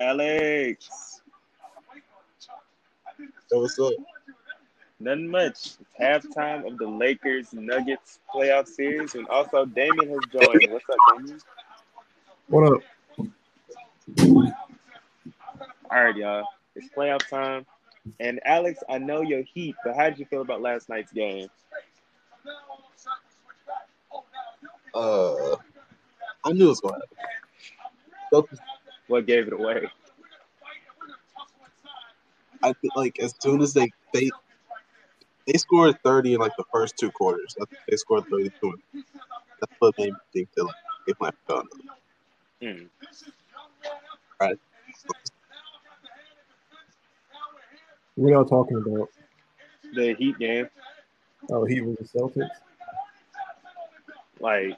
Alex. Yo, what's up? Nothing much. It's halftime of the Lakers Nuggets playoff series, and also Daymian has joined. What's up, Daymian? What up? All right, y'all. It's playoff time. And Alex, I know your heat, but how did you feel about last night's game? Uh, I knew it was going to happen. What gave it away? I think like as soon as they they they scored thirty in like the first two quarters. I think they scored thirty two. That's what made me think that like, they might have done. Hmm. Right. What y'all talking about? The Heat game. Oh, he was the Celtics. Like,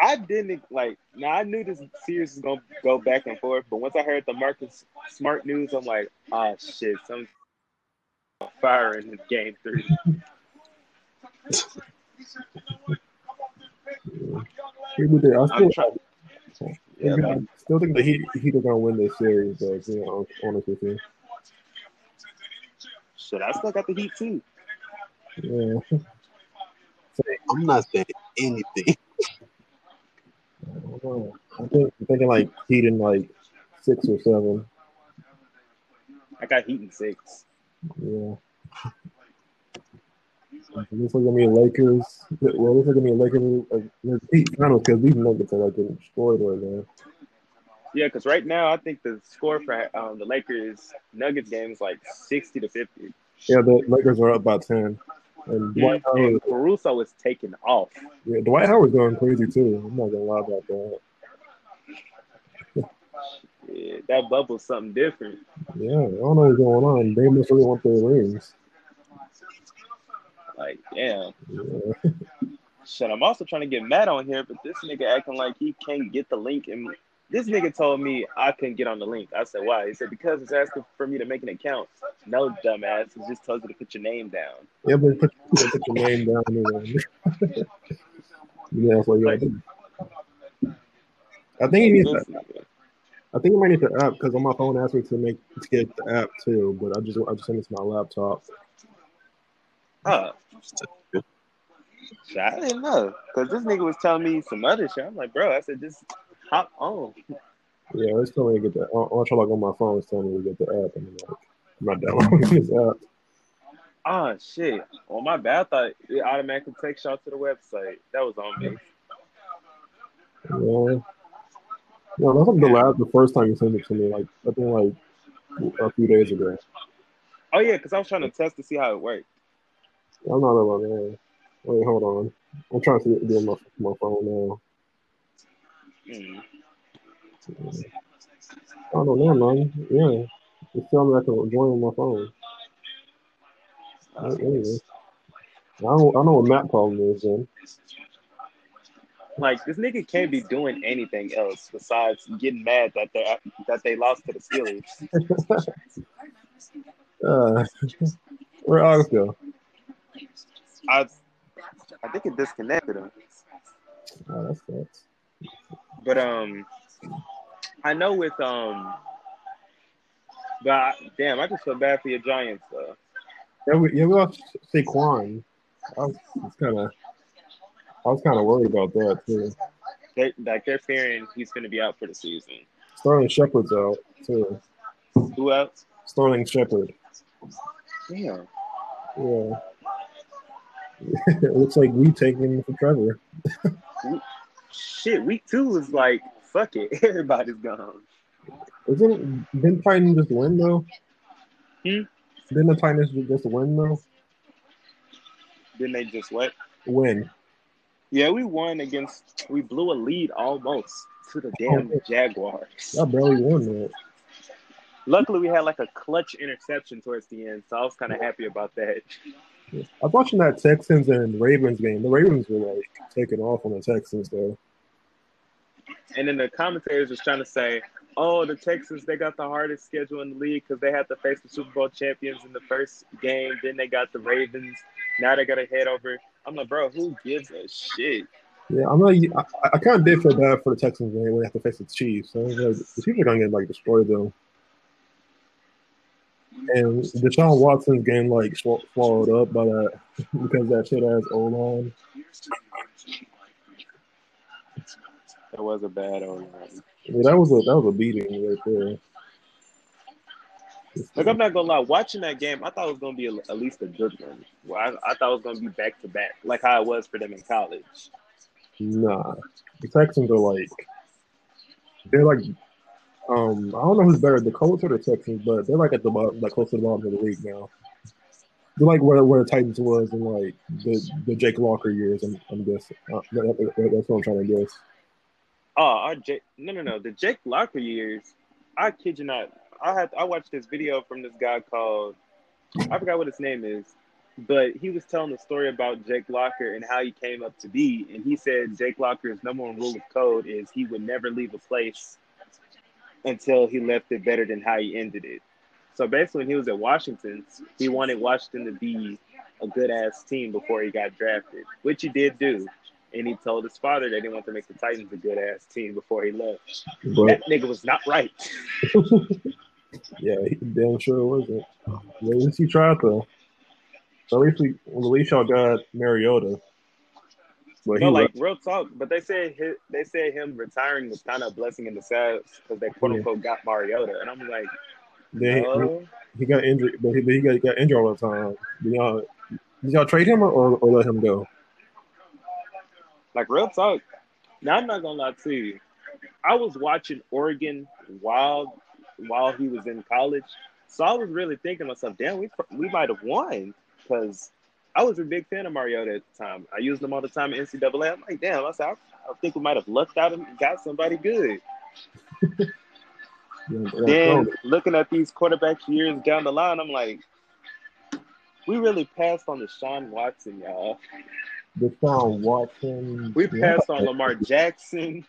I didn't like. Now I knew this series was gonna go back and forth, but once I heard the Marcus Smart news, I'm like, oh shit, some fire in game three. He was. I I'm still, trying. Yeah, I still think the Heat, Heat are gonna win this series. Though, to be honest honest with shit, I still got the Heat too. Yeah. I'm not saying anything. I don't know. I think I'm thinking like Heat in like six or seven. I got Heat in six. Yeah. Looks like gonna be Lakers. Well, looks like gonna be Lakers. Uh, Heat finals because these Nuggets are like getting destroyed right now. Yeah, because right now I think the score for um, the Lakers Nuggets game is like sixty to fifty. Yeah, the Lakers are up by ten. And Dwight Howard, And Caruso is taking off. yeah, Dwight Howard's going crazy too. I'm not gonna lie about that. Yeah, that bubble's something different. Yeah, I don't know what's going on. They must really want their rings. Like, damn. Yeah. Shit, I'm also trying to get mad on here, but this nigga acting like he can't get the link. And this nigga told me I couldn't get on the link. I said, why? He said, because it's asking for me to make an account. No, dumbass. It just tells you to put your name down. Yeah, but put, put your name down anyway. yeah, that's what you do. I think he needs. This To. I think he might need the app because on my phone asked me to make to get the app too, but I just I just sent it to my laptop. Huh. I didn't know. Because this nigga was telling me some other shit. I'm like, bro, I said, just hop on. Oh. Yeah, it's telling me to get the. I'll, try like on my phone. It's telling me to get the app, and I'm like, I'm not downloading this app. Oh, shit. Well, my bad. I thought it automatically takes y'all to the website. That was on me. Yeah. No, that's like the last, the first time you sent it to me. Like I think like a few days ago. Oh, yeah, because I was trying to test to see how it worked. I'm not over there. Wait, hold on. I'm trying to do my my phone now. Mm. I don't know, man. Yeah, it's telling me I can join on my phone. Uh, Anyway, I don't, I know what map problem is then. like, this nigga can't be doing anything else besides getting mad that they that they lost to the Steelers. Uh, where August go? I, I think it disconnected him. Oh, that sucks. But um, I know with um, but I, damn, I just feel bad for your Giants though. Yeah, we, yeah, we lost Saquon. I was kind of, I was kind of worried about that too. They like they're fearing he's going to be out for the season. Sterling Shepard's out too. Who else? Sterling Shepard. Damn. Yeah. it looks like we taking him for Trevor. Shit, week two was like fuck it, everybody's gone. Isn't didn't Titans just win though? Hmm? Didn't the Titans just win though? Then they just what? Win. Yeah, we won against. We blew a lead almost to the damn Jaguars. I barely won that. Luckily, we had like a clutch interception towards the end, so I was kind of happy about that. I was watching that Texans and Ravens game. The Ravens were like taking off on the Texans though. And then the commentators was trying to say, "Oh, the Texans they got the hardest schedule in the league because they had to face the Super Bowl champions in the first game. Then they got the Ravens. Now they got to head over." I'm like, bro, who gives a shit? Yeah, I'm like, I, I kind of did feel bad for the Texans when they have to face the Chiefs. So like, the Chiefs are gonna get like destroyed though. And Deshaun Watson's game like sw- swallowed up by that because that shit has O line. That was a bad O line. Yeah, that was a that was a beating right there. Like I'm not gonna lie, watching that game, I thought it was gonna be a, at least a good one. Well, I, I thought it was gonna be back to back, like how it was for them in college. Nah, the Texans are like they're like um I don't know who's better, the Colts or the Texans, but they're like at the bottom, like close to the bottom of the league now. They're like where where the Titans was in like the the Jake Locker years. I'm, I'm guessing. Uh, that- that- that's what I'm trying to guess. Oh, our Jake, no, no, no, the Jake Locker years. I kid you not. I had I watched this video from this guy called I forgot what his name is, but he was telling the story about Jake Locker and how he came up to be. And he said Jake Locker's number one rule of code is he would never leave a place until he left it better than how he ended it. So basically, when he was at Washington, he wanted Washington to be a good ass team before he got drafted, which he did do. And he told his father that he wanted to make the Titans a good ass team before he left. But That nigga was not right. yeah, he damn sure wasn't. Well, at least he tried though. So at least we, at least y'all got Mariota. But he No, like real talk. But they said they said him retiring was kind of a blessing in disguise because they quote unquote got Mariota, and I'm like, Then he- no. he, got injured, but he, but he got, got injured all the time. Did y'all, did y'all trade him or, or, or let him go? Like real talk. Now I'm not gonna lie to you. I was watching Oregon while while he was in college, so I was really thinking myself, damn, we we might have won because I was a big fan of Mariota at the time. I used him all the time in NCAA. I'm like, damn, I said, I, I think we might have lucked out and got somebody good. Yeah, yeah, Then looking at these quarterbacks years down the line, I'm like, we really passed on Deshaun Watson, y'all. Deshaun Watson. We yeah. passed on Lamar Jackson.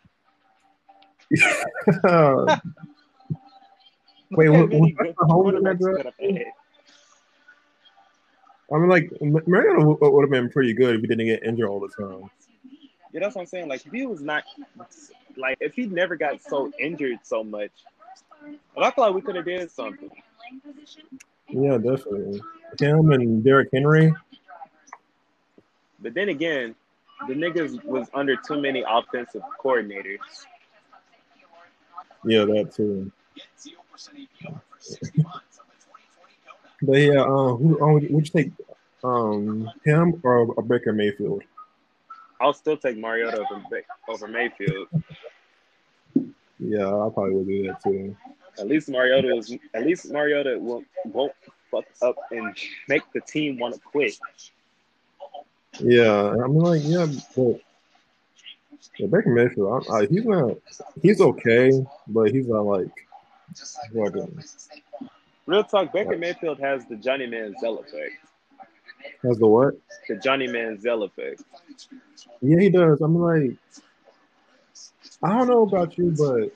Wait, what, how many was I mean, like M- Mariota would, have been pretty good if he didn't get injured all the time. Yeah, that's what I'm saying. Like, if he was not, like, if he never got so injured so much, I feel like we could have did something. Yeah, definitely. Him and Derrick Henry. But then again, the niggas was under too many offensive coordinators. Yeah, that too. But yeah, uh, who uh, would you take? Um, him or, or Baker Mayfield? I'll still take Mariota over, over Mayfield. Yeah, I probably would do that too. At least Mariota is. At least Mariota won't won't fuck up and make the team want to quit. Yeah, I mean, like, yeah, but yeah, Baker Mayfield, I, I, he's not, he's okay, but he's not like, like a, Real talk, Baker Mayfield has the Johnny Manziel effect. has the what? The Johnny Manziel effect. Yeah, he does. I'm like, I don't know about you, but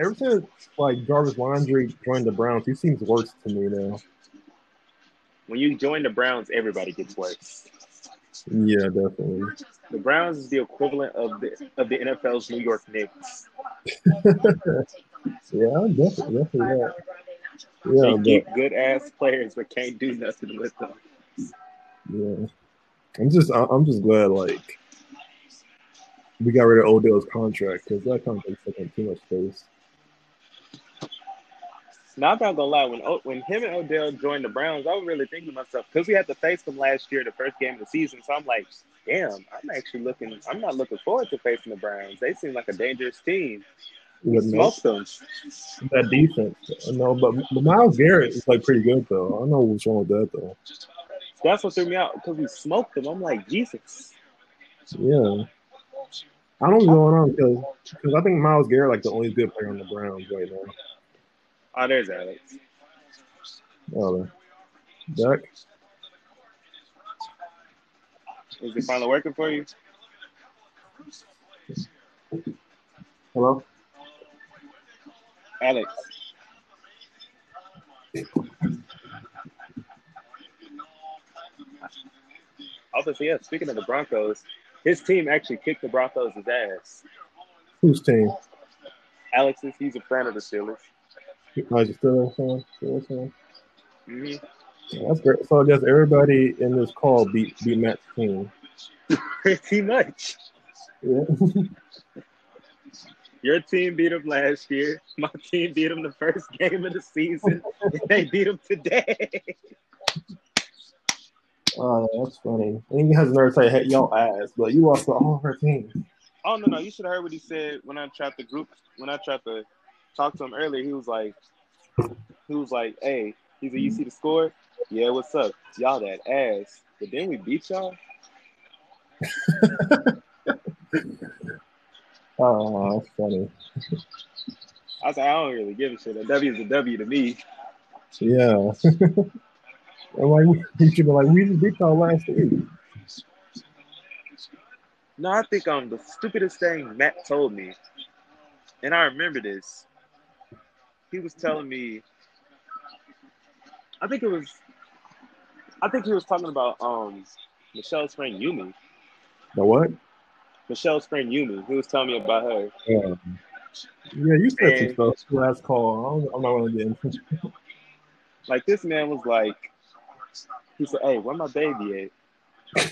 ever since like Jarvis Landry joined the Browns, he seems worse to me now. When you join the Browns, everybody gets worse. Yeah, definitely. The Browns is the equivalent of the of the NFL's New York Knicks. Yeah, definitely, definitely that. They Yeah, but get good ass players but can't do nothing with them. yeah, I'm just, I'm just glad like we got rid of Odell's contract because that contract taking too much space. Now I'm not gonna lie, when O- when him and Odell joined the Browns, I was really thinking to myself because we had to face them last year, the first game of the season. So I'm like, damn, I'm actually looking. I'm not looking forward to facing the Browns. They seem like a dangerous team. We But no, smoked them. that defense, no, but, but Myles Garrett is like pretty good though. I don't know what's wrong with that though. That's what threw me out because we smoked them. I'm like, Jesus. Yeah. I don't know what's going on because I think Myles Garrett like the only good player on the Browns right now. Oh, there's Alex. Oh, Dak. Is it finally working for you? Hello. Alex. Obviously, yeah. Speaking of the Broncos, his team actually kicked the Broncos' ass. Whose team? Alex's, he's a fan of the Steelers. Oh, is it still a fan? Still a fan? Mhm. That's great. So I guess everybody in this call beat beat Matt's team. Pretty much. Yeah. Your team beat them last year. My team beat them the first game of the season. and they beat them today. oh, that's funny. And he has nerve to say, "Hey, y'all ass," but you lost to all her team. Oh no, no, you should have heard what he said when I tried to group when I tried to talk to him earlier. He was like, he was like, "Hey," he said, "You see the score? Yeah, what's up? Y'all that ass, but then we beat y'all." Oh, that's funny. I like, I don't really give a shit. A W is a W to me. Yeah. I'm like, you should be like, we just beat y'all last week. No, I think um the stupidest thing Matt told me, and I remember this. He was telling me, I think it was, I think he was talking about um Michelle's friend Yumi. The what? Michelle's friend Yumi. He was telling me about her. Yeah. Yeah, you said And- some stuff last call. I'm not gonna get into. it. Like this man was like, he said, "Hey, where my baby at?" I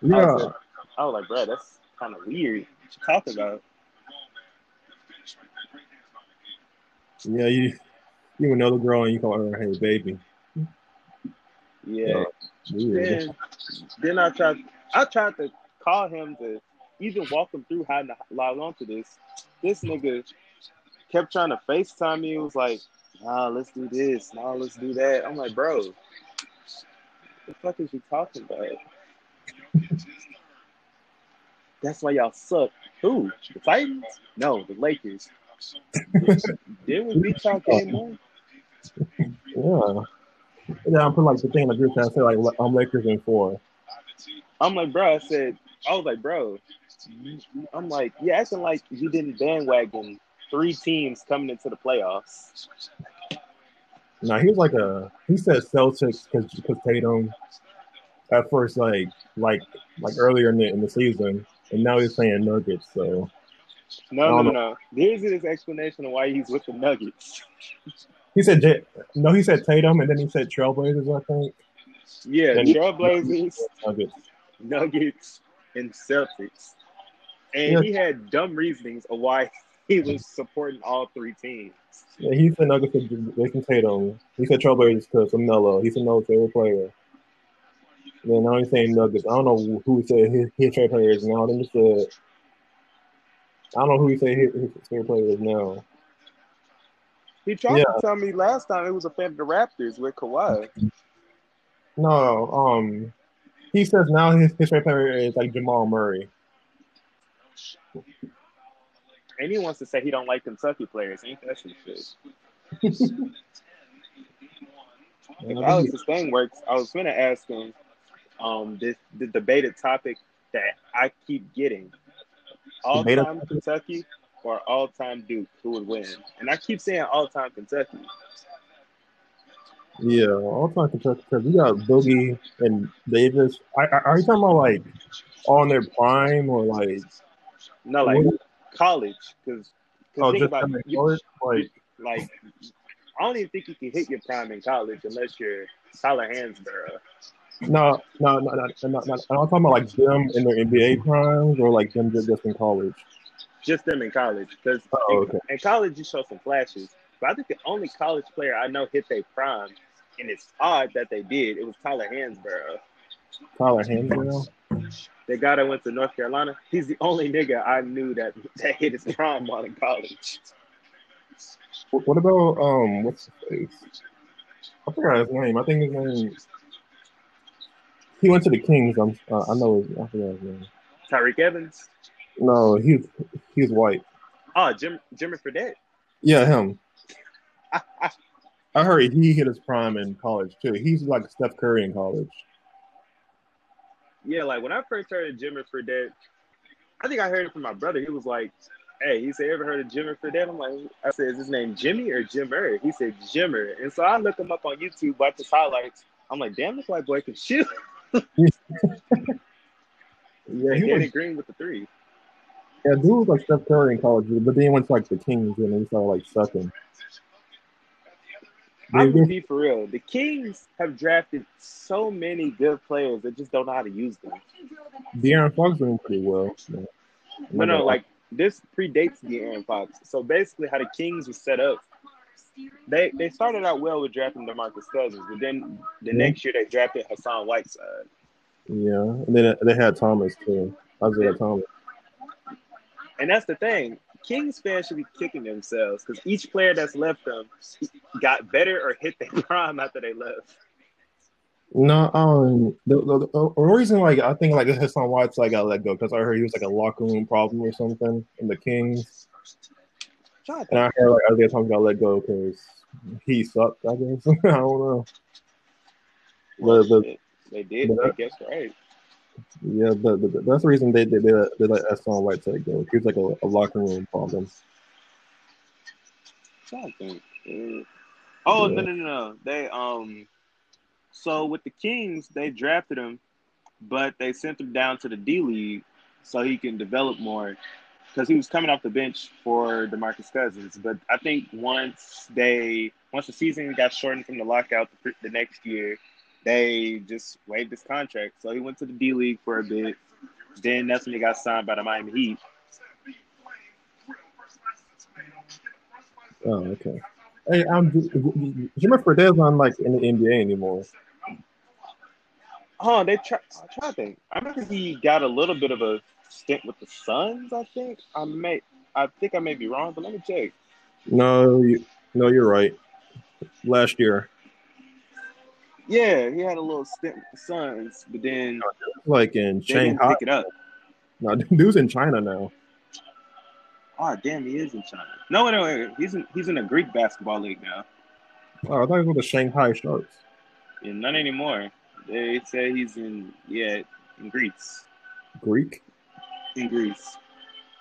Yeah, said, I was like, bro, that's kind of weird. What you talking about? yeah. You you know the girl and you call her hey baby. Yeah. Weird. Then, then I tried. I tried to call him to even walk him through how to log on to this. This nigga kept trying to FaceTime me. He was like, "Nah, let's do this. Nah, let's do that." I'm like, bro, what the fuck is you talking about? That's why y'all suck. Who? The Titans? No, the Lakers. Didn't we beat y'all game one? Yeah. Yeah, I'm putting like the thing in the group chat. I say like I'm Lakers in four. I'm like, bro. I said, I was like, bro. I'm like, you're acting like you didn't bandwagon three teams coming into the playoffs. Now he was like a he said Celtics because because Tatum at first like like like earlier in the in the season, and now he's saying Nuggets. So No, no, Oh, no, no. no. Here's his explanation of why he's with the Nuggets. he said J- no, he said Tatum, and then he said Trailblazers. I think Yeah, And- Trailblazers, Nuggets. Nuggets, and Celtics. And Yeah. he had dumb reasonings of why he was supporting all three teams. Yeah, he said Nuggets because Jayson Tatum. He said Trailblazers because of Melo. He said no favorite player. Then now he's saying Nuggets. I don't know who he said his, his favorite player is now. Then he said I don't know who he said his, his favorite player is now. He tried Yeah. to tell me last time it was a fan of the Raptors with Kawhi. No, um, he says now his, his favorite player is like Jamal Murray. And he wants to say he don't like Kentucky players. Ain't that some shit? If think Alex's thing works, I was gonna ask him um this the debated topic that I keep getting. all time? Kentucky or all time Duke, who would win? And I keep saying all time Kentucky. yeah, all time Kentucky because we got Boogie and Davis. I, I, are you talking about like on their prime or like No, like What? college, because oh think about coming you, college? Like like I don't even think you can hit your prime in college unless you're Tyler Hansbrough. no, no, no, no, no, no. I'm talking about like them in their NBA primes or like them just, just in college. Just them in college, because Oh, okay. in college you show some flashes. But I think the only college player I know hit their prime, and it's odd that they did. It was Tyler Hansbrough. Tyler Hansbrough. The guy that went to North Carolina, he's the only nigga I knew that, that hit his prime while in college. What what about um? What's his face? I forgot his name. I think his name. He went to the Kings. I'm. Uh, I know. His, I forgot his name. Tyreke Evans. No, he's he's white. Oh, Jim Jimmy Fredette. Yeah, him. I heard he hit his prime in college too. He's like Steph Curry in college. Yeah, like when I first heard of Jimmy Fredette, I think I heard it from my brother. He was like, "Hey," he said, "Ever heard of Jimmy Fredette?" I'm like, I said, "Is his name Jimmy or Jimmer?" He said Jimmer, and so I look him up on YouTube, watch his highlights. I'm like, "Damn, this white boy can shoot." Yeah, he was. Green with the three. Yeah, dude was like Steph Curry in college, but then he went to like the Kings and then he started like sucking. I'm gonna be for real. The Kings have drafted so many good players that just don't know how to use them. De'Aaron Fox doing pretty well. So. No, no, like this predates De'Aaron Fox. So basically, how the Kings was set up, they they started out well with drafting DeMarcus Cousins, but then the Yeah. next year they drafted Hassan Whiteside. Yeah, and then they had Thomas too. Isaiah Thomas. And that's the thing. Kings fans should be kicking themselves because each player that's left them got better or hit their prime after they left. No, um, the, the, the reason like I think like this Hassan Whiteside got let go because I heard he was like a locker room problem or something in the Kings, and I heard like Isaiah Thomas got let go because he sucked. I guess I don't know. The- the- they did. but- I guess right. Yeah, but, but that's the reason they they they, they let Hassan Whiteside go. He was like a, a locker room problem. Oh Yeah. no no no no! They um, so with the Kings they drafted him, but they sent him down to the D League so he can develop more because he was coming off the bench for Demarcus Cousins. But I think once they once the season got shortened from the lockout the, the next year, they just waived his contract. So he went to the D League for a bit. Then that's when he got signed by the Miami Heat. Oh, okay. Hey, um, Jimmy Fredette's not like in the NBA anymore. Oh, they try. I try to think. I remember he got a little bit of a stint with the Suns. I think I may. I think I may be wrong, but let me check. No, you, no, you're right. Last year, Yeah, he had a little stint with the Suns, but then like in Shanghai. pick it up. No, dude's in China now. Oh, damn, he is in China. No, no, wait. he's in he's in a Greek basketball league now, Oh, I thought he was with the Shanghai Sharks. Yeah, not anymore. They say he's in yeah in Greece. Greek, In Greece.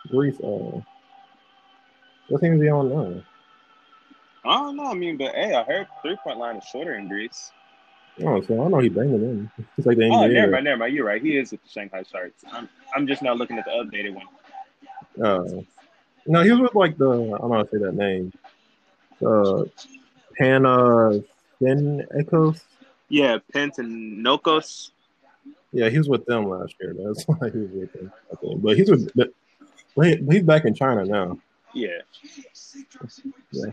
Greece. Uh, what team is he on now? I don't know. I mean, but hey, I heard three point line is shorter in Greece. Oh, so I know he banging in. It's like the Oh, NBA. never mind, never mind. You're right. He is with the Shanghai Sharks. I'm I'm just now looking at the updated one. Uh, no, he was with like the I don't know how to say that name. Uh, Panathinaikos. Yeah, Pantanokos. Yeah, he was with them last year. That's why he was with them. I think. But he's with, but he's back in China now. Yeah. Yeah.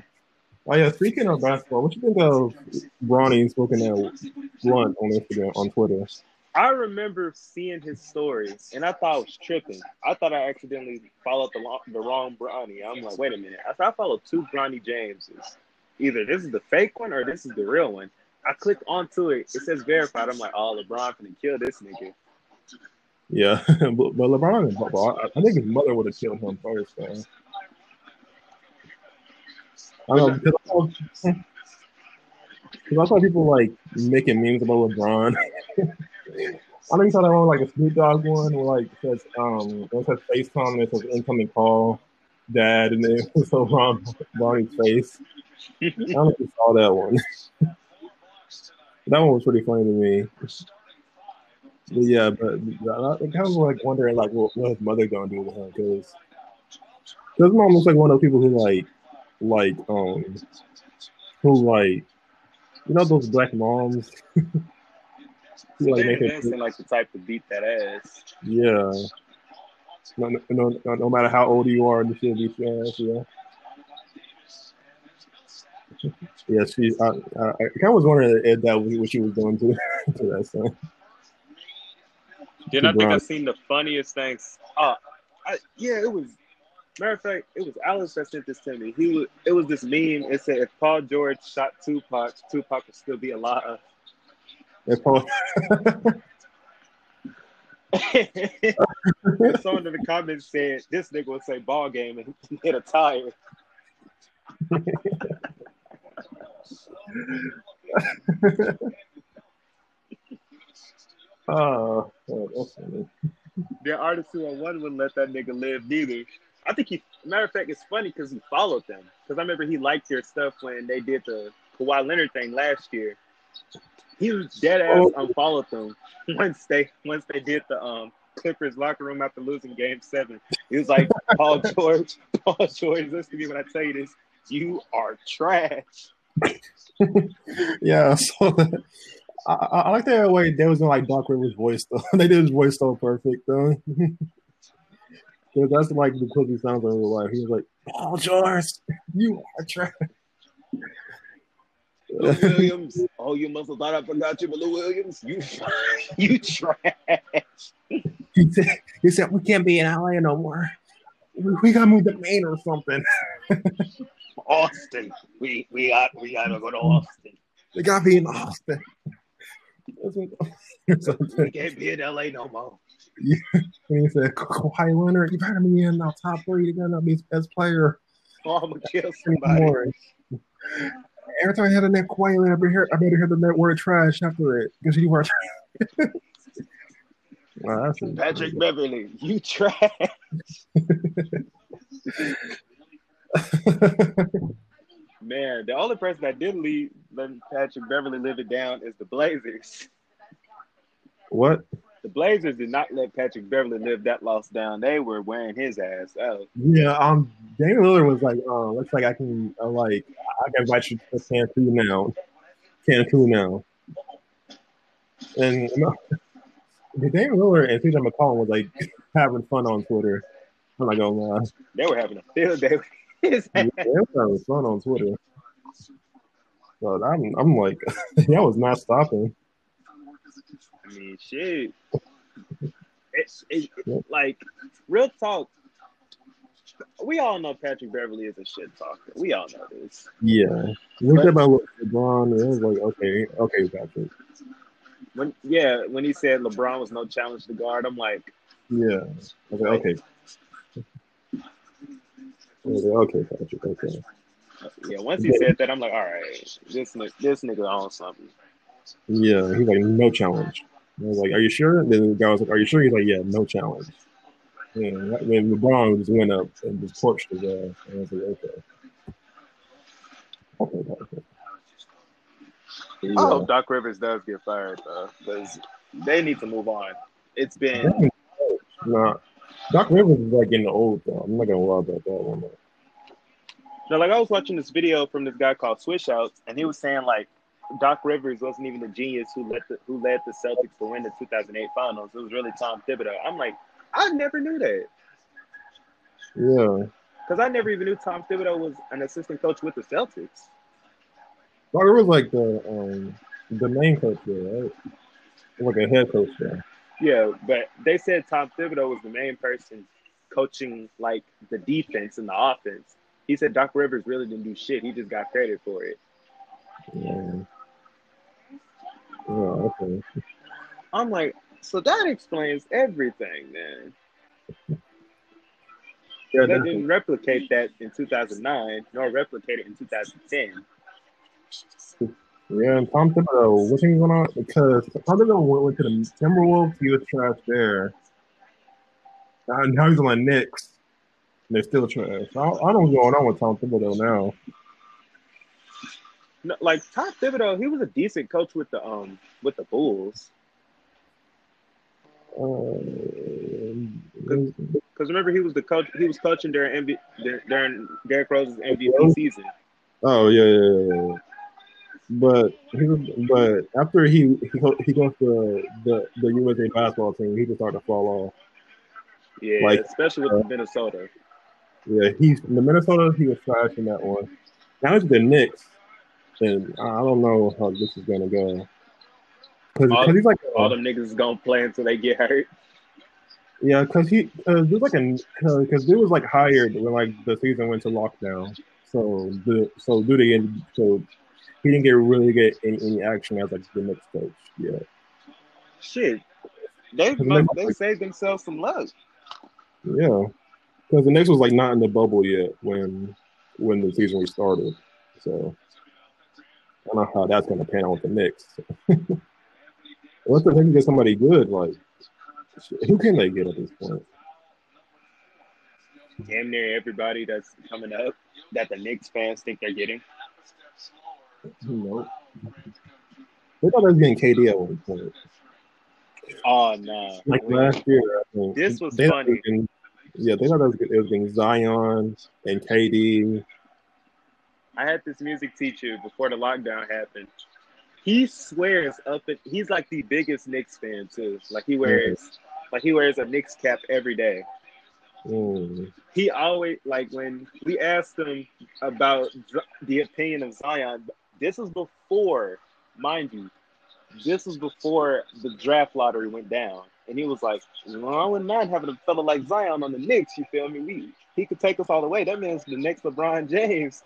Oh yeah, speaking of basketball, what you think of Bronny smoking that blunt on Instagram on Twitter? I remember seeing his story, and I thought I was tripping. I thought I accidentally followed the, lo- the wrong Bronny. I'm like, wait a minute. I thought I followed two Bronny Jameses. Either this is the fake one or this is the real one. I clicked onto it. It says verified. I'm like, oh, LeBron finna kill this nigga. Yeah, but, but LeBron, I, I think his mother would have killed him first. Man. I don't know because I, saw, people like making memes about LeBron. I know you saw that one like a Snoop Dogg one where like it says um it says FaceTime and it says incoming call, dad, and then it was LeBron Bronny's face. I don't know if you saw that one. that one was pretty funny to me. But yeah, but I I kind of like wondering like what, what his mother gonna do with him because his mom looks like one of those people who like like um who like you know those black moms who like make They it seem like the type to beat that ass. yeah. No, no, no, no, no matter how old you are, and she'll beat your ass. Yeah. Yeah, she. I, I, I kind of was wondering if that was what she was doing to to that son. Then I think I LeBron. seen the funniest things. Oh, I, yeah, it was. Matter of fact, it was Alice that sent this to me. He was. It was this meme. It said if Paul George shot Tupac, Tupac would still be alive. If Paul- Someone in the comments said this nigga would say ball game and hit a tire. Oh, that's funny. The artist who won wouldn't let that nigga live neither. I think he. Matter of fact, it's funny because he followed them. Because I remember he liked their stuff when they did the Kawhi Leonard thing last year. He was dead ass Oh. unfollowed them once they once they did the um Clippers locker room after losing Game Seven. He was like, Paul George, Paul George, listen to me when I tell you this. You are trash. yeah, so I, I, like that way they was in like Doc Rivers' voice though. they did his voice so perfect though. 'Cause that's like the clip he sounds like in real life. He was like, Paul George, you are trash. Lou Williams. Oh, you must have thought I forgot you, but Lou Williams, you you trash. he said, he said, we can't be in LA no more. We, we gotta move to Maine or something. Austin. We we got we gotta go to Austin. They gotta be in Austin. We can't be in LA no more. And he said, Kawhi Leonard, you better be in the top three. You're gonna be his best player. Oh, I'm gonna kill somebody. Every time I had a net Kawhi Leonard, I better hear, I better hear the net word trash after it because you were. wow, Patrick Beverley, you trash. Man, the only person that did leave let Patrick Beverley live it down is the Blazers. what? The Blazers did not let Patrick Beverley live that loss down. They were wearing his ass out. Yeah, um, Damian Lillard was like, uh, looks like I can, uh, like, I can invite you to Cancun now. Cancun now. And know, Damian Lillard and CJ McCollum was like having fun on Twitter. I'm not gonna lie. They were having a field day with his Yeah, they were having fun on Twitter. But I'm, I'm like, that was not stopping. I mean, shit. It's it, it- like real talk. We all know Patrick Beverley is a shit talker. We all know this. Yeah. Look about LeBron, it was like, okay, okay, Patrick. When yeah, when he said LeBron was no challenge to guard, I'm like, Yeah. I was like, okay. Like, okay, Patrick, okay. yeah. Once he said that, I'm like, all right, this this nigga on something. Yeah, he's like, no challenge. I was like, are you sure? And Then the guy was like, are you sure? He's like, yeah, no challenge. And then LeBron just went up and just torched his ass. And I was like, okay. Okay, Patrick. I hope Doc Rivers does get fired though, because they need to move on. It's been Nah, Doc Rivers is like getting old though. I'm not gonna lie about that one. though. no, like I was watching this video from this guy called Swish Outs, and he was saying like Doc Rivers wasn't even the genius who led the who led the Celtics to win the 2008 Finals. It was really Tom Thibodeau. I'm like, I never knew that Yeah, because I never even knew Tom Thibodeau was an assistant coach with the Celtics. Doc Rivers like the um the main coach there, right? Like a head coach there. Yeah, but they said Tom Thibodeau was the main person coaching like the defense and the offense. He said Doc Rivers really didn't do shit. He just got credit for it. Yeah. Yeah, okay. I'm like, so that explains everything, man. Yeah, They didn't replicate that in 2009, nor replicate it in 2010. Yeah, and Tom Thibodeau, what's going on? Because Tom Thibodeau went, went to the Timberwolves, he was trash there. And now he's on the Knicks. And they're still trash. I, I don't know what's going on with Tom Thibodeau now. No, like Tom Thibodeau, he was a decent coach with the um with the Bulls. Um, Because remember, he was the coach. He was coaching during MV, during Derrick Rose's MVP season. oh yeah, yeah, yeah, yeah. But he was, but after he he go- he goes to the the USA basketball team, he just started to fall off. Yeah, Like, especially with Minnesota. Yeah, he's in the Minnesota. He was trash in that one. Now it's the Knicks, and I I don't know how this is gonna go. Because All- he's like, All them niggas is gonna play until they get hurt. yeah, because he because there's like a because dude was like hired when like the season went to lockdown. So the so do they so he didn't get really get any, any action as like the Knicks coach. Yeah, Shit, they Because they saved themselves some luck. yeah, because the next was like not in the bubble yet when when the season restarted. So I don't know how that's gonna pan out with the Knicks. Unless they can get somebody good, like who can they get at this point? Damn near everybody that's coming up that the Knicks fans think they're getting. Nope. They thought they was getting KD at one point. Oh no! Like last year, I think. This was funny. getting- yeah, they thought it was, it was getting Zion and KD. I had this music teacher before the lockdown happened. He swears up and he's like the biggest Knicks fan too. Like he wears like he wears a Knicks cap every day. Mm. He always like when we asked him about the opinion of Zion. This was before, mind you, this was before the draft lottery went down, and he was like, well, "I wouldn't mind having a fella like Zion on the Knicks." You feel me? We he could take us all the way. That means the next LeBron James.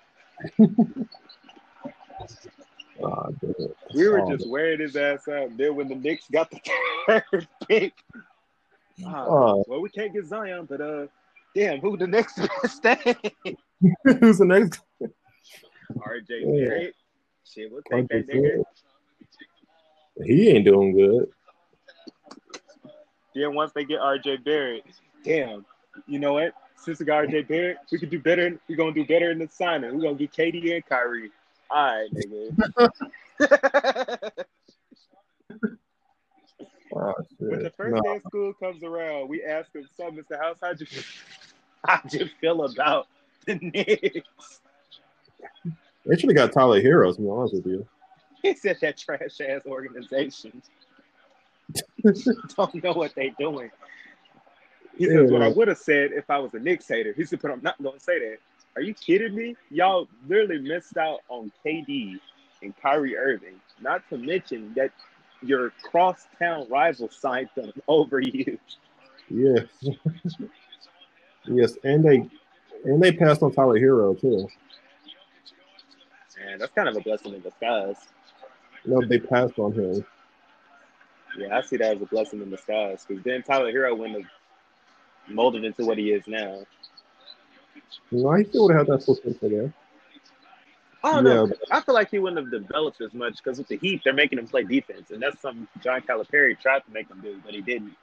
Dude. We were Oh, just wearing his ass out. Then when the Knicks got the third pick, ah, Oh. well, we can't get Zion, but uh, damn, who the next best thing? Who's the next? RJ Yeah. Barrett. Shit, we'll take that nigga. He ain't doing good. Then once they get RJ Barrett, damn, you know what? Since we got RJ Barrett, we could do better. We're gonna do better in the signing. We're gonna get KD and Kyrie. All right, nigga. Oh, when the first No. day of school comes around, we ask him, "So, Mr. House, how'd you how'd you feel about the Knicks?" They should have got Tyler Heroes, to be honest with you. He said that trash ass organization don't know what they're doing. He says, "What I would have said if I was a Knicks hater." He said, "But I'm not going to say that." Are you kidding me? Y'all literally missed out on KD and Kyrie Irving. Not to mention that your crosstown rival signed them over you. Yes. yes, and they and they passed on Tyler Herro too. Man, that's kind of a blessing in disguise. No, they passed on him. Yeah, I see that as a blessing in disguise because then Tyler Herro wouldn't have molded into what he is now. No, he still would have had that potential there. I don't know. I feel like he wouldn't have developed as much because with the Heat, they're making him play defense, and that's something John Calipari tried to make him do, but he didn't.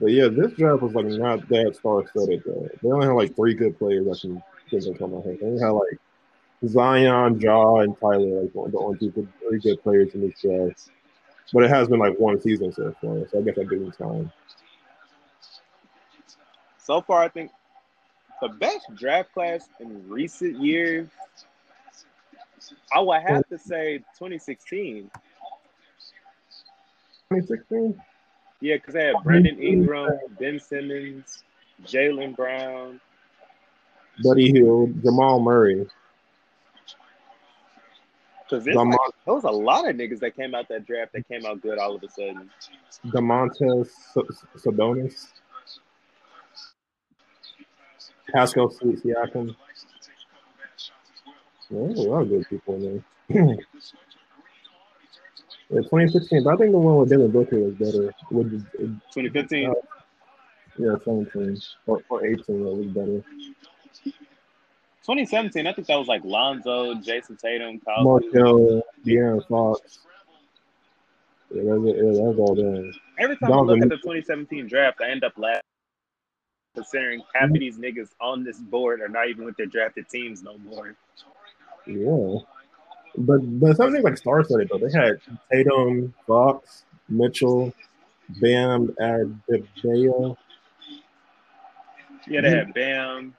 But yeah, this draft was like not that star studded though. They only had like three good players I can think of on my head. They only had like Zion, Ja, and Tyler, like the only two good, three good players in this draft. But it has been like one season so far, so I guess I give him time. So far, I think the best draft class in recent years, I would have to say 2016. 2016? Yeah, because they had Brandon Ingram, Ben Simmons, Jaylen Brown. Buddy Hield, Jamal Murray, Because like, there was a lot of niggas that came out that draft that came out good all of a sudden. Domantas Sabonis, Pascal Siakam. Yeah, there's a lot of good people in there. yeah, 2016, but I think the one with Devin Booker was better. With, 2015. Uh, yeah, 17 or, or 18 that was better. 2017, I think that was like Lonzo, Jayson Tatum, Kyle. Markelle, De'Aaron Fox. Yeah, that's, yeah, that's all them. Every time I look at the 2017 draft, I end up laughing, considering half of these niggas on this board are not even with their drafted teams no more. Yeah. But but something like star studded though. They had Tatum, Fox, Mitchell, Bam, Adebayo, Yeah, they had Bam.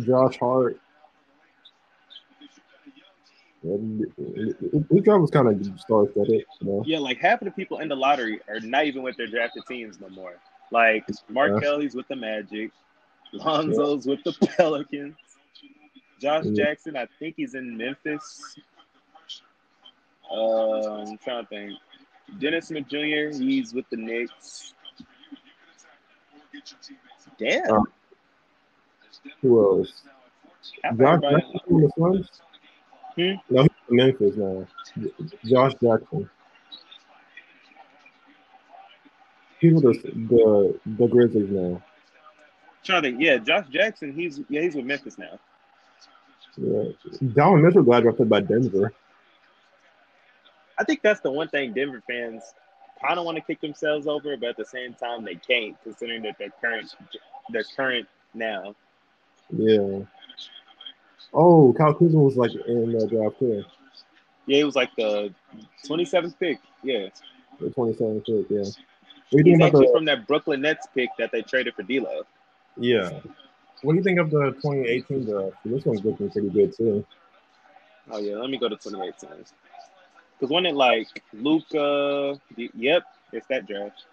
Josh Hart. This draft was kind of star studded, you know. Yeah, like half of the people in the lottery are not even with their drafted teams no more. Like Markelle's with the Magic, Lonzo's with the Pelicans, Josh. Jackson, I think he's in Memphis. Um, I'm trying to think. Dennis Smith Jr., he's with the Knicks. Damn. Um, Who else? Josh Jackson the Suns? Hmm? No, he's in Memphis now. Josh Jackson. He's with the, the, the Grizzlies now. trying to think. Yeah, Josh Jackson, he's yeah, he's with Memphis now. Yeah. Donovan Mitchell got drafted by Denver. I think that's the one thing Denver fans kind of want to kick themselves over, but at the same time they can't, considering that they're current, they're current now. Yeah. Oh, Kyle Kuzma was like in the draft too. Yeah, he was like the 27th pick. Yeah, The 27th pick, yeah. What do you he's think about actually the from that Brooklyn Nets pick that they traded for D'Lo. Yeah. What do you think of the 2018 draft? This one's looking pretty good too. Oh yeah, let me go to 2018. Because when it like Luka, yep, it's that draft.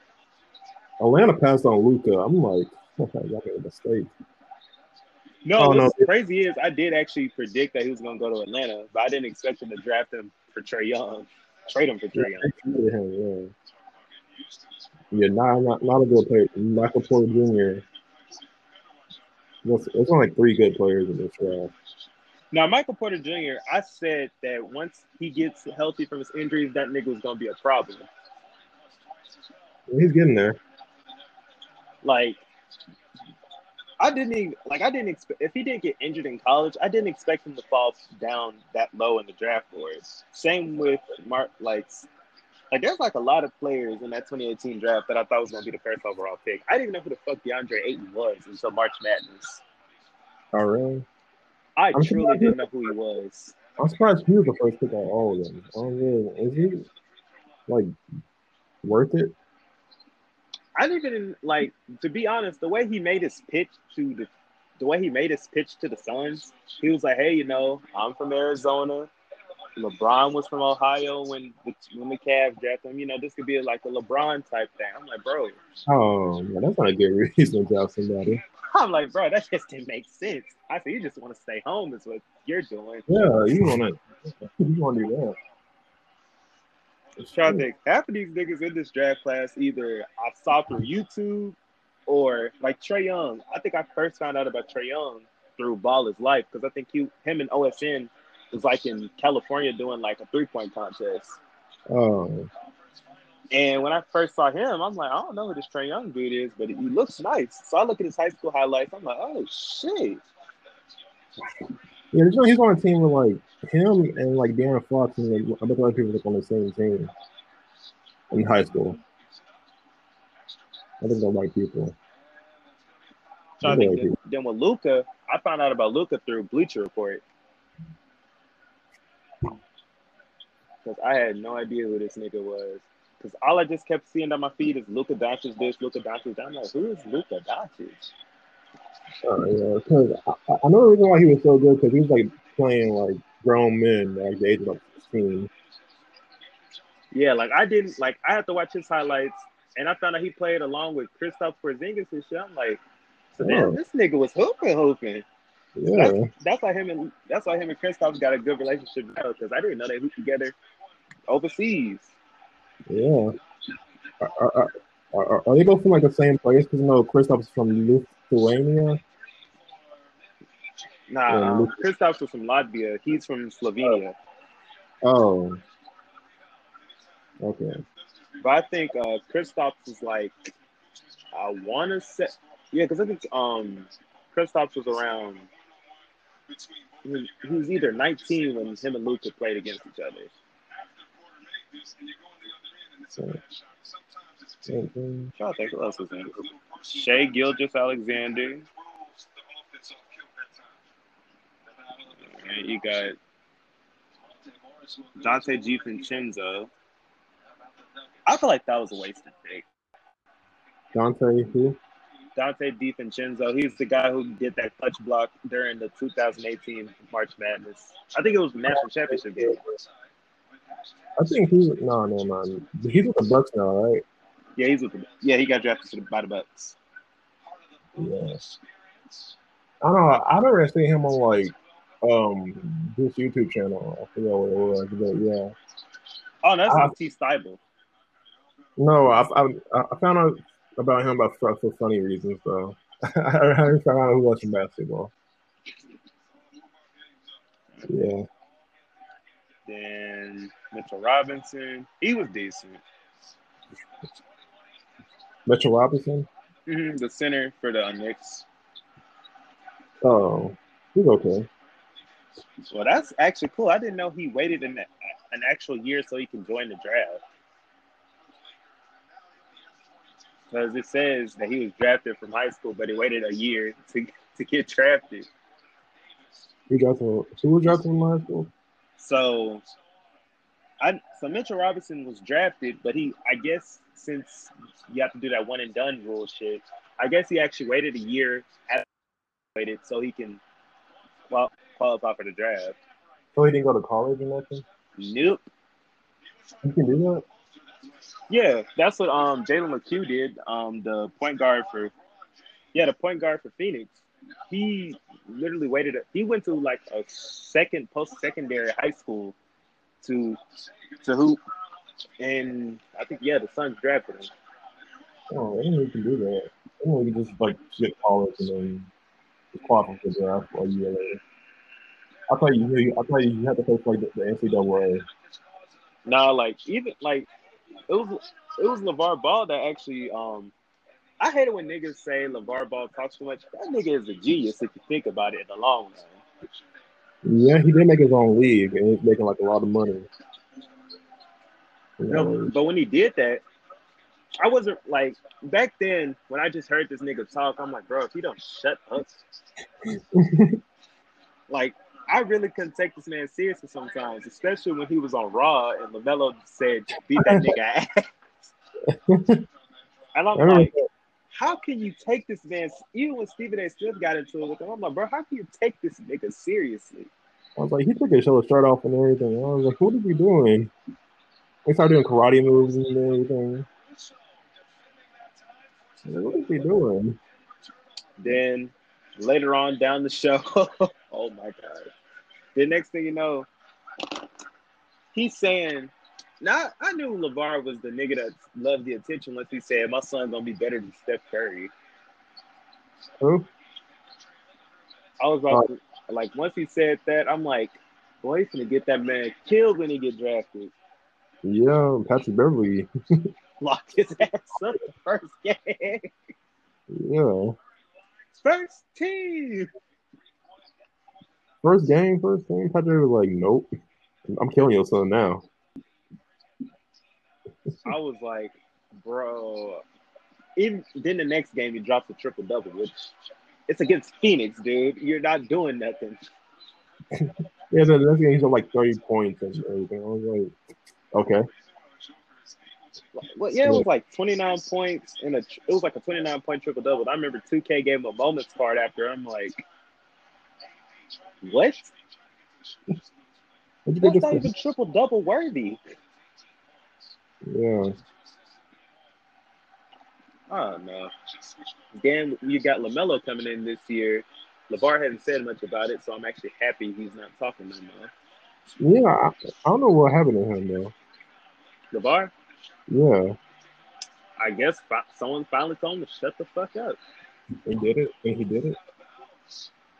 Atlanta passed on Luka. I'm like, y'all made a mistake. No, what's no. crazy is I did actually predict that he was going to go to Atlanta, but I didn't expect him to draft him for Trae Young, trade him for Trae Young. Yeah, yeah. Yeah, not not not a good player. Michael Porter Jr. There's, only like three good players in this draft. Now, Michael Porter Jr., I said that once he gets healthy from his injuries, that nigga was going to be a problem. He's getting there. Like, I didn't even, like I didn't expect if he didn't get injured in college, I didn't expect him to fall down that low in the draft boards. Same with Mark, like, like there's like a lot of players in that 2018 draft that I thought was going to be the first overall pick. I didn't even know who the fuck DeAndre Ayton was until March Madness. Oh, really? I I'm truly didn't know who he was. I'm surprised he was the first pick on all of them. I don't is he like worth it? I didn't even like to be honest. The way he made his pitch to the, the way he made his pitch to the Suns, he was like, "Hey, you know, I'm from Arizona. LeBron was from Ohio when the, when the Cavs drafted him. You know, this could be like a LeBron type thing." I'm like, "Bro," Oh, man, that's not a good reason to draft somebody. I'm like, "Bro, that just didn't make sense." I said, "You just want to stay home, is what you're doing." Yeah, you wanna you wanna do that. trying to think. Half of these niggas in this draft class either I saw through YouTube or like Trae Young. I think I first found out about Trae Young through Ball is Life because I think he, him and OSN was like in California doing like a three point contest. Oh, And when I first saw him, I'm like, I don't know who this Trae Young dude is, but he looks nice. So I look at his high school highlights. I'm like, oh shit. yeah, he's on- he's on a team with like him and like Darren Fox and like, a bunch of other people that's on the same team in high school. I think they're white people. So I think then, people. then with Luka, I found out about Luka through Bleacher Report. Because I had no idea who this nigga was. Because all I just kept seeing on my feed is Luka Doncic this, Luka Doncic. I'm like, who is Luka Doncic? Oh yeah, because I, I know the reason why he was so good because he was like playing like grown men at like, the age of like 16. Yeah, like I didn't like I had to watch his highlights and I found out he played along with Kristaps Porzingis and shit. I'm like, so Oh. damn, this nigga was hooping, hooping. Yeah, That's why him and that's why him and Kristaps got a good relationship now because I didn't know they hooped together overseas. yeah. Are, are, are, are they both from like the same place? Because no, Kristaps is from Lithuania. Nah, Kristaps was from Latvia. He's from Slovenia. Oh, okay. But I think uh, Kristaps is like, I want to say, yeah, because I think um, Kristaps was around. He was, he was either 19 when him and Luka played against each other. So, okay. trying to think who else was in. Shai Gilgeous-Alexander. And you got Donte DiVincenzo. I feel like that was a wasted pick. Donte, who? Donte DiVincenzo, he's the guy who did that clutch block during the 2018 March Madness. I think it was the national championship game. I think he's no, no, man. He's with the Bucks now, right? Yeah, he's with the, yeah, he got drafted to the, by the Bucks. Yes. I don't know. I've never seen him on like um this YouTube channel. I forget what it was, but yeah. Oh, that's Uh, T. Steibel. No, I, I I found out about him about for, for funny reasons though. I I found out who watching basketball. Yeah. Then Mitchell Robinson, he was decent. Mitchell Robinson. hmm The center for the Knicks. Oh, he's okay. Well, that's actually cool. I didn't know he waited an, an actual year so he can join the draft. Because it says that he was drafted from high school, but he waited a year to to get drafted. He got. Who was drafted from high school? So, I so Mitchell Robinson was drafted, but he I guess since you have to do that one and done rule shit, I guess he actually waited a year graduated so he can qual- qualify for the draft. So he didn't go to college or nothing. Nope. You can do that. Yeah, that's what um Jalen McHugh did. Um, the point guard for yeah, the point guard for Phoenix. He literally waited. He went to like a second post secondary high school to to hoop, and I think yeah, the Suns drafted him. Oh, you can do that. Didn't can just like skip college and then qualify for the draft a year later. I thought you, I thought you had to face like the, the NCAA. Nah, like even like it was it was LeVar Ball that actually um I hate it when niggas say LeVar Ball talks too much. That nigga is a genius if you think about it in the long run. Yeah, he did make his own league and he's making like a lot of money. You know, but when he did that, I wasn't like back then when I just heard this nigga talk, I'm like, bro, if he don't shut up. like I really couldn't take this man seriously sometimes, especially when he was on Raw and LaMelo said, beat that nigga ass. and I'm like, how can you take this man, even when Stephen A. Smith got into it with him, I'm like, bro, how can you take this nigga seriously? I was like, he took his show shirt off and everything. I was like, what is he doing? They started doing karate moves and everything. Like, what is he doing? Then later on down the show, oh my god. The next thing you know, he's saying, now I knew LeVar was the nigga that loved the attention once he said, My son's gonna be better than Steph Curry. Who? I was about to, like once he said that, I'm like, boy, he's gonna get that man killed when he get drafted. Yeah, Patrick Beverley. Lock his ass up the first game. Yeah. First team. First game, first game. Patrick was like, Nope. I'm killing your son now. I was like, bro. Even then the next game he drops a triple double, which it's against Phoenix, dude. You're not doing nothing. Yeah, the next game he's got like 30 points and everything. I was like, okay. Well, yeah, it was like 29 points and a it was like a 29 point triple double. I remember 2K gave him a moments card after. I'm like, what? That's not even triple double worthy. Yeah. Oh no. Then you got LaMelo coming in this year. LeVar hasn't said much about it, so I'm actually happy he's not talking no more. Yeah, I, I don't know what happened to him though. LeVar, Yeah, I guess someone finally told him to shut the fuck up. he did it, and he did it.